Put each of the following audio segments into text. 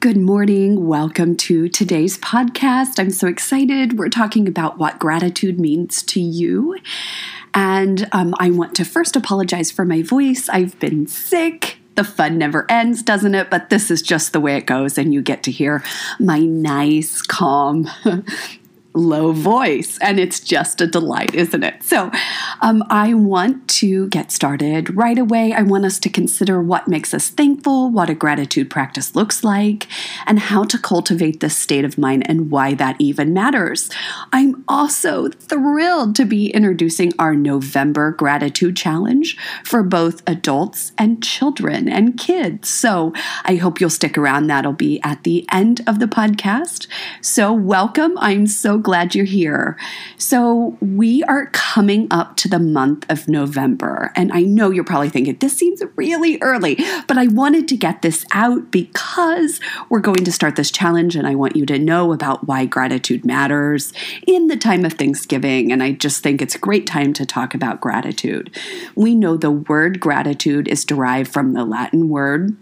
Good morning. Welcome to today's podcast. I'm so excited. We're talking about what gratitude means to you. And um, I want to first apologize for my voice. I've been sick. The fun never ends, doesn't it? But this is just the way it goes, and you get to hear my nice, calm low voice, and it's just a delight, isn't it? So, um, I want to get started right away. I want us to consider what makes us thankful, what a gratitude practice looks like, and how to cultivate this state of mind and why that even matters. I'm also thrilled to be introducing our November Gratitude Challenge for both adults and children and kids. So, I hope you'll stick around. That'll be at the end of the podcast. So, welcome. I'm so glad you're here. So, we are coming up to the month of November, and I know you're probably thinking, this seems really early, but I wanted to get this out because we're going to start this challenge, and I want you to know about why gratitude matters in the time of Thanksgiving. And I just think it's a great time to talk about gratitude. We know the word gratitude is derived from the Latin word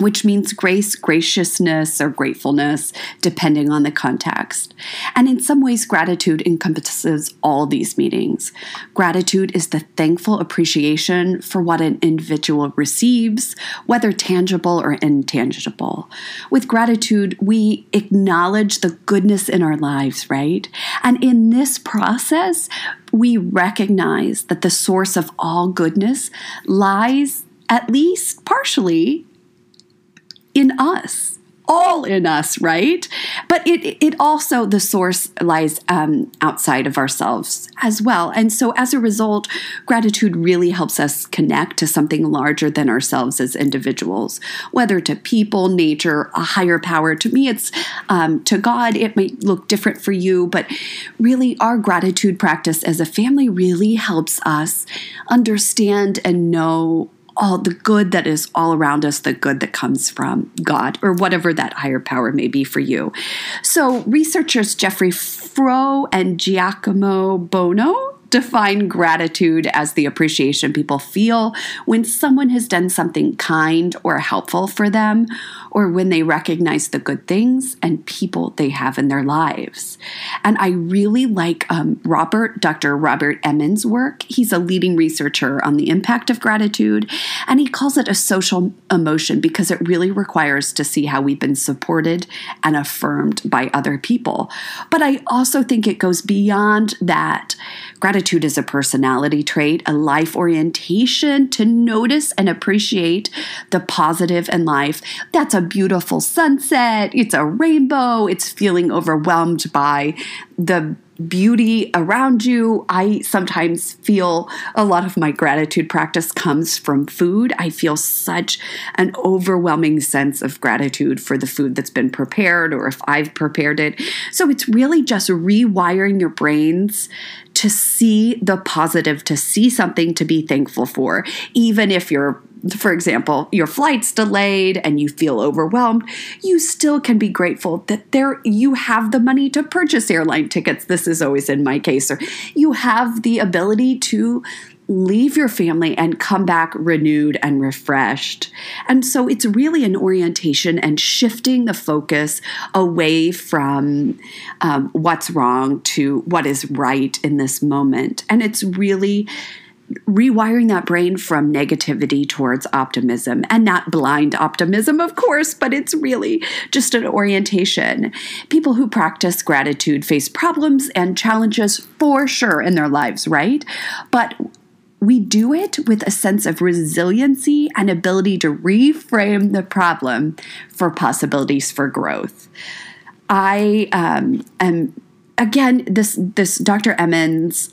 which means grace, graciousness, or gratefulness, depending on the context. And in some ways, gratitude encompasses all these meanings. Gratitude is the thankful appreciation for what an individual receives, whether tangible or intangible. With gratitude, we acknowledge the goodness in our lives, right? And in this process, we recognize that the source of all goodness lies at least partially us all in us, right? But it it also the source lies um, outside of ourselves as well, and so as a result, gratitude really helps us connect to something larger than ourselves as individuals, whether to people, nature, a higher power. To me, it's um, to God. It might look different for you, but really, our gratitude practice as a family really helps us understand and know all the good that is all around us, the good that comes from God or whatever that higher power may be for you. So, researchers Jeffrey Froh and Giacomo Bono define gratitude as the appreciation people feel when someone has done something kind or helpful for them, or when they recognize the good things and people they have in their lives. And I really like um, Robert, Dr. Robert Emmons' work. He's a leading researcher on the impact of gratitude, and he calls it a social emotion because it really requires to see how we've been supported and affirmed by other people. But I also think it goes beyond that. Gratitude is a personality trait, a life orientation to notice and appreciate the positive in life. That's a beautiful sunset, it's a rainbow, it's feeling overwhelmed by the beauty around you. I sometimes feel a lot of my gratitude practice comes from food. I feel such an overwhelming sense of gratitude for the food that's been prepared or if I've prepared it. So it's really just rewiring your brains to see the positive, to see something to be thankful for, even if you're for example, your flight's delayed and you feel overwhelmed, you still can be grateful that there you have the money to purchase airline tickets. This is always in my case, or you have the ability to leave your family and come back renewed and refreshed. And so it's really an orientation and shifting the focus away from um, what's wrong to what is right in this moment. And it's really rewiring that brain from negativity towards optimism and not blind optimism, of course, but it's really just an orientation. People who practice gratitude face problems and challenges for sure in their lives, right? But we do it with a sense of resiliency and ability to reframe the problem for possibilities for growth. I um, am again this this Dr. Emmons.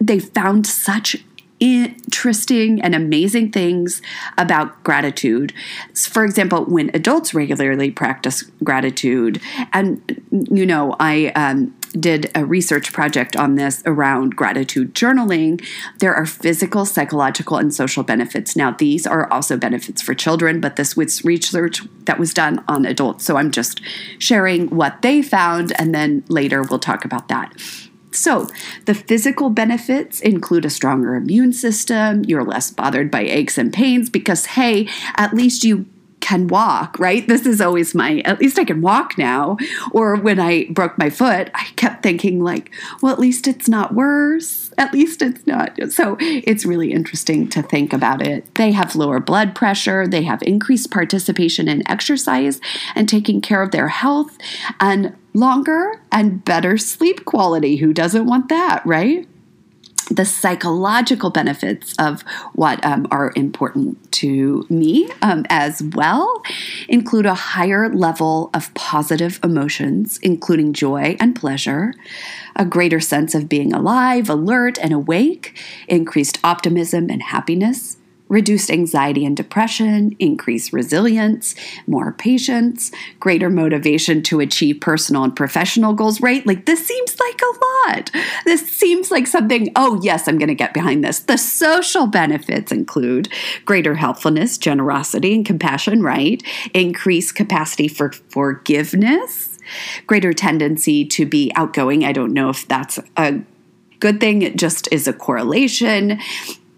They found such interesting and amazing things about gratitude. For example, when adults regularly practice gratitude, and you know, I um, did a research project on this around gratitude journaling, there are physical, psychological, and social benefits. Now, these are also benefits for children, but this was research that was done on adults. So I'm just sharing what they found, and then later we'll talk about that. So, the physical benefits include a stronger immune system. You're less bothered by aches and pains because, hey, at least you can walk, right? This is always my, at least I can walk now. Or when I broke my foot, I kept thinking, like, well, at least it's not worse. At least it's not. So it's really interesting to think about it. They have lower blood pressure, they have increased participation in exercise and taking care of their health, and longer and better sleep quality. Who doesn't want that, right? The psychological benefits of what um, are important to me um, as well include a higher level of positive emotions, including joy and pleasure, a greater sense of being alive, alert, and awake, increased optimism and happiness, reduced anxiety and depression, increased resilience, more patience, greater motivation to achieve personal and professional goals, right? Like this seems like a lot. This seems like something, oh, yes, I'm going to get behind this. The social benefits include greater helpfulness, generosity, and compassion, right? Increased capacity for forgiveness, greater tendency to be outgoing. I don't know if that's a good thing. It just is a correlation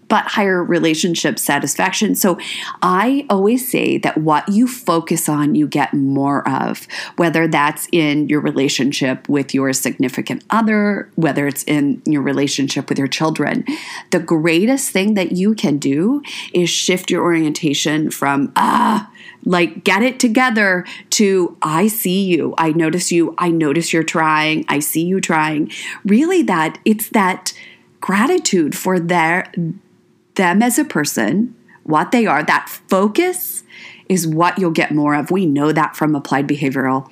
but higher relationship satisfaction. So I always say that what you focus on, you get more of, whether that's in your relationship with your significant other, whether it's in your relationship with your children. The greatest thing that you can do is shift your orientation from, ah, like get it together to I see you, I notice you, I notice you're trying, I see you trying. Really, that it's that gratitude for their them as a person, what they are, that focus is what you'll get more of. We know that from applied behavioral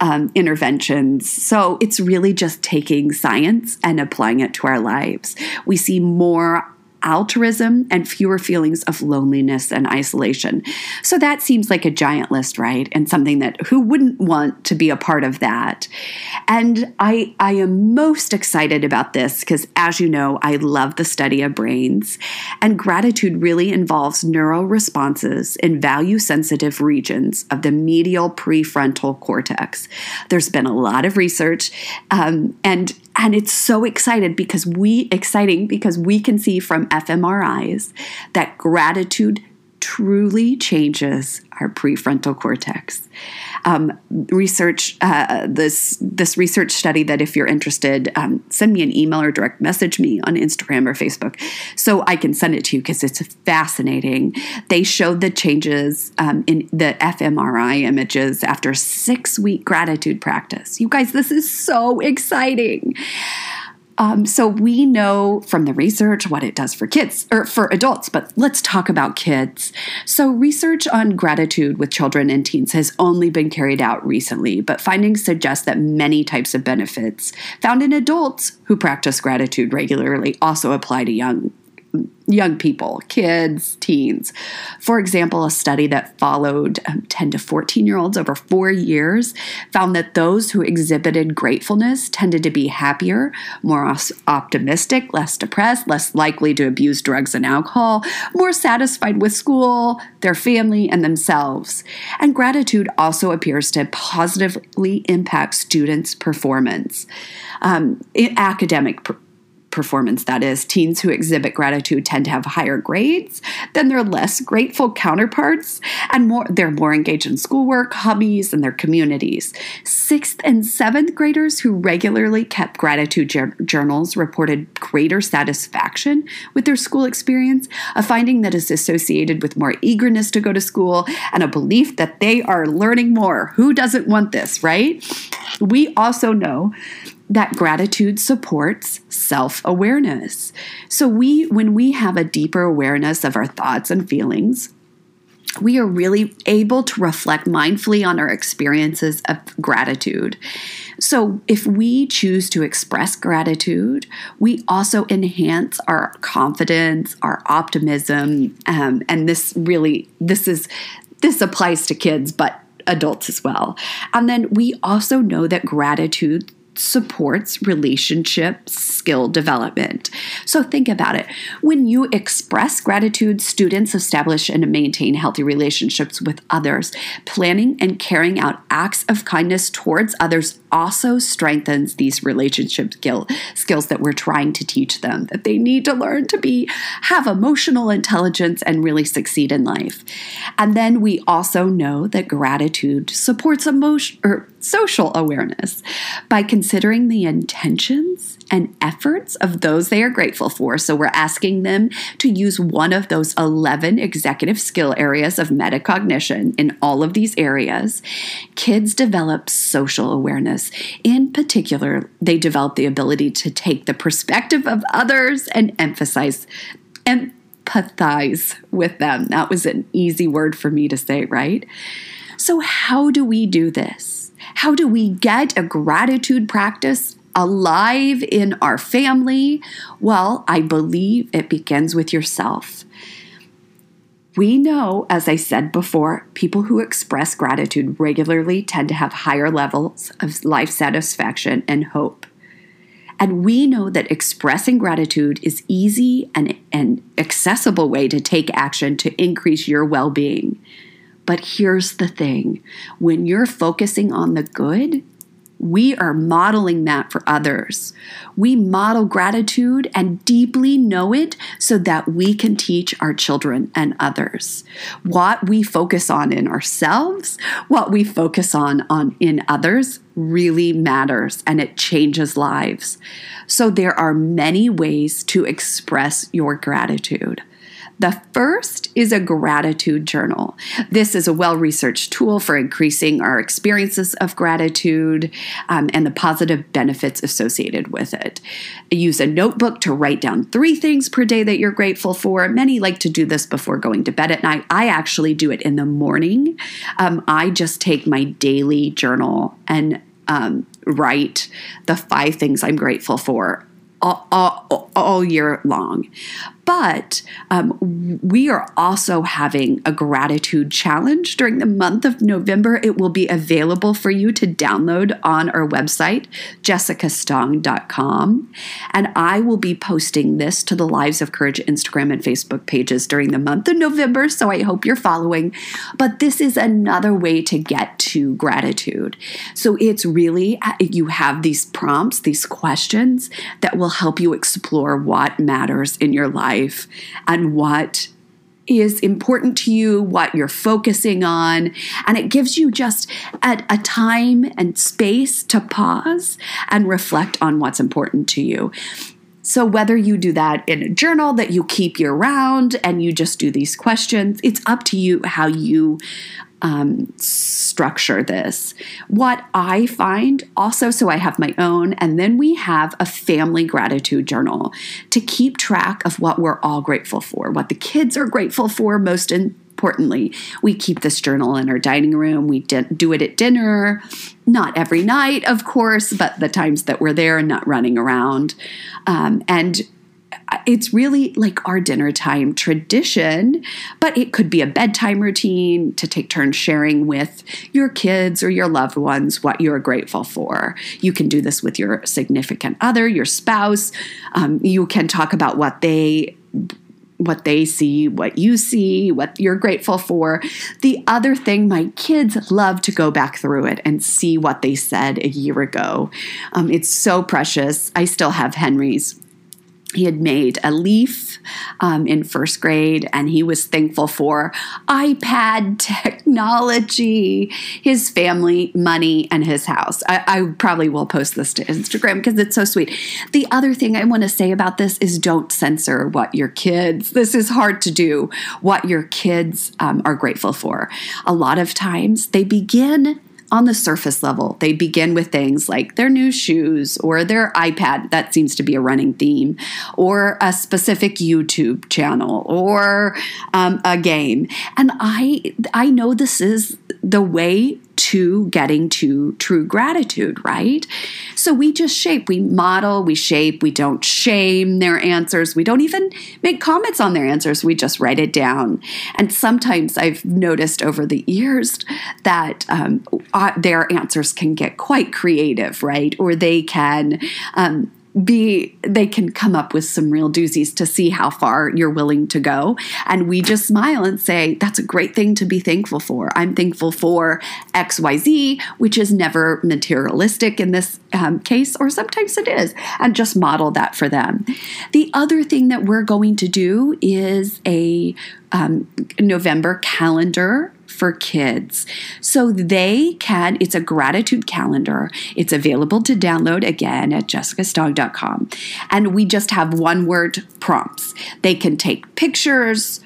um, interventions. So it's really just taking science and applying it to our lives. We see more altruism and fewer feelings of loneliness and isolation. So that seems like a giant list, right? And something that who wouldn't want to be a part of that? And I I am most excited about this because as you know, I love the study of brains and gratitude really involves neural responses in value sensitive regions of the medial prefrontal cortex. There's been a lot of research um, and and it's so excited because we exciting because we can see from fMRIs that gratitude truly changes our prefrontal cortex. Um, research uh, this this research study that if you're interested, um, send me an email or direct message me on Instagram or Facebook, so I can send it to you because it's fascinating. They showed the changes um, in the fMRI images after six week gratitude practice. You guys, this is so exciting. Um, so we know from the research what it does for kids or for adults, but let's talk about kids. So research on gratitude with children and teens has only been carried out recently, but findings suggest that many types of benefits found in adults who practice gratitude regularly also apply to young young people, kids, teens. For example, a study that followed um, 10 to 14 year olds over four years found that those who exhibited gratefulness tended to be happier, more optimistic, less depressed, less likely to abuse drugs and alcohol, more satisfied with school, their family, and themselves. And gratitude also appears to positively impact students' performance. Um, academic performance that is teens who exhibit gratitude tend to have higher grades than their less grateful counterparts and more they're more engaged in schoolwork hobbies and their communities. Sixth and seventh graders who regularly kept gratitude journals reported greater satisfaction with their school experience a finding that is associated with more eagerness to go to school and a belief that they are learning more. Who doesn't want this right? We also know that gratitude supports self-awareness. So we when we have a deeper awareness of our thoughts and feelings, we are really able to reflect mindfully on our experiences of gratitude. So, if we choose to express gratitude, we also enhance our confidence, our optimism, um, and this really this is this applies to kids, but adults as well. And then we also know that gratitude supports relationship skill development. So think about it. When you express gratitude, students establish and maintain healthy relationships with others. Planning and carrying out acts of kindness towards others also strengthens these relationship skill, skills that we're trying to teach them that they need to learn to be have emotional intelligence and really succeed in life. And then we also know that gratitude supports emotion or social awareness by considering the intentions and efforts of those they are grateful for. So we're asking them to use one of those 11 executive skill areas of metacognition in all of these areas. Kids develop social awareness. In particular, they develop the ability to take the perspective of others and emphasize empathize with them. That was an easy word for me to say, right? So, how do we do this? How do we get a gratitude practice alive in our family? Well, I believe it begins with yourself. We know, as I said before, people who express gratitude regularly tend to have higher levels of life satisfaction and hope. And we know that expressing gratitude is easy and an accessible way to take action to increase your well-being. But here's the thing when you're focusing on the good, we are modeling that for others. We model gratitude and deeply know it so that we can teach our children and others. What we focus on in ourselves, what we focus on, on in others really matters and it changes lives. So there are many ways to express your gratitude. The first is a gratitude journal. This is a well researched tool for increasing our experiences of gratitude um, and the positive benefits associated with it. Use a notebook to write down three things per day that you're grateful for. Many like to do this before going to bed at night. I actually do it in the morning. Um, I just take my daily journal and um, write the five things I'm grateful for all, all, all, year long. But um, we are also having a gratitude challenge during the month of November. It will be available for you to download on our website, jessicastong.com. And I will be posting this to the Lives of Courage Instagram and Facebook pages during the month of November. So I hope you're following. But this is another way to get to gratitude. So it's really, you have these prompts, these questions that will help you explore what matters in your life life and what is important to you, what you're focusing on. And it gives you just a, a, time and space to pause and reflect on what's important to you. So, whether you do that in a journal that you keep year round and you just do these questions, it's up to you how you um, structure this. What I find also, so I have my own, and then we have a family gratitude journal to keep track of what we're all grateful for, what the kids are grateful for, most importantly. We keep this journal in our dining room, we do it at dinner, not every night, of course, but the times that we're there and not running around. Um, and it's really like our dinner time tradition, but it could be a bedtime routine to take turns sharing with your kids or your loved ones what you're grateful for. You can do this with your significant other, your spouse. Um, you can talk about what they what they see, what you see, what you're grateful for. The other thing, my kids love to go back through it and see what they said a year ago. Um, it's so precious. I still have Henry's he had made a leaf um, in first grade and he was thankful for ipad technology his family money and his house. I, I probably will post this to instagram because it's so sweet. The other thing i want to say about this is don't censor what your kids this is hard to do what your kids um, are grateful for. A lot of times they begin on the surface level, they begin with things like their new shoes or their iPad. That seems to be a running theme, or a specific YouTube channel or um, a game. And I I know this is the way to getting to true gratitude, right? So we just shape, we model, we shape, we don't shame their answers, we don't even make comments on their answers, we just write it down. And sometimes I've noticed over the years that um, uh, their answers can get quite creative, right? Or they can. Um, be they can come up with some real doozies to see how far you're willing to go. And we just smile and say that's a great thing to be thankful for. I'm thankful for xyz which is never materialistic in this um, case or sometimes it is and just model that for them. The other thing that we're going to do is a um, november calendar for kids. So they can, it's a gratitude calendar. It's available to download again at jessicastong.com. And we just have one word prompts. They can take pictures,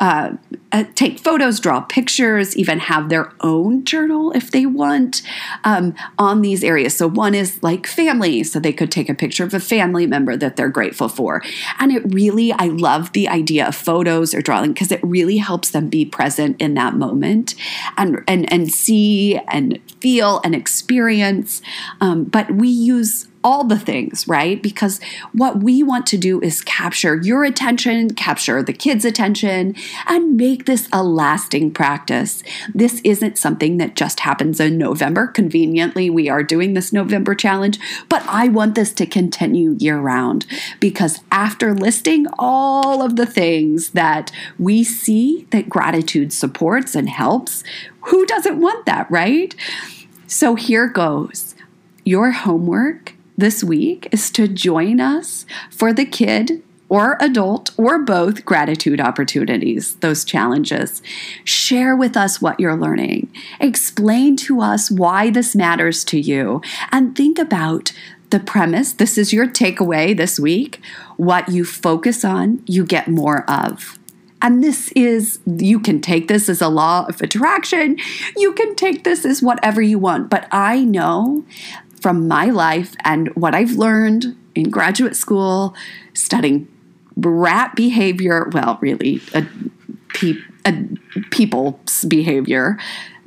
uh, uh, take photos, draw pictures, even have their own journal if they want um, on these areas. So, one is like family, so they could take a picture of a family member that they're grateful for. And it really, I love the idea of photos or drawing because it really helps them be present in that moment and, and, and see and feel and experience. Um, but we use all the things, right? Because what we want to do is capture your attention, capture the kids' attention, and make this a lasting practice. This isn't something that just happens in November. Conveniently, we are doing this November challenge, but I want this to continue year round because after listing all of the things that we see that gratitude supports and helps, who doesn't want that, right? So here goes. Your homework this week is to join us for the kid or adult or both gratitude opportunities, those challenges. Share with us what you're learning. Explain to us why this matters to you. And think about the premise. This is your takeaway this week. What you focus on, you get more of. And this is, you can take this as a law of attraction. You can take this as whatever you want. But I know from my life and what I've learned in graduate school, studying rat behavior, well, really, a, pe- a people's behavior,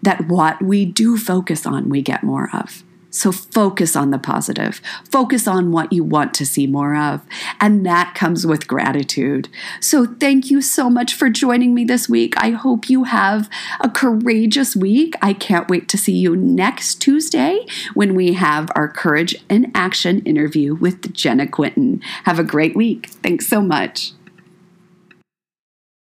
that what we do focus on, we get more of. So focus on the positive. Focus on what you want to see more of. And that comes with gratitude. So thank you so much for joining me this week. I hope you have a courageous week. I can't wait to see you next Tuesday when we have our Courage in Action interview with Jenna Quinton. Have a great week. Thanks so much.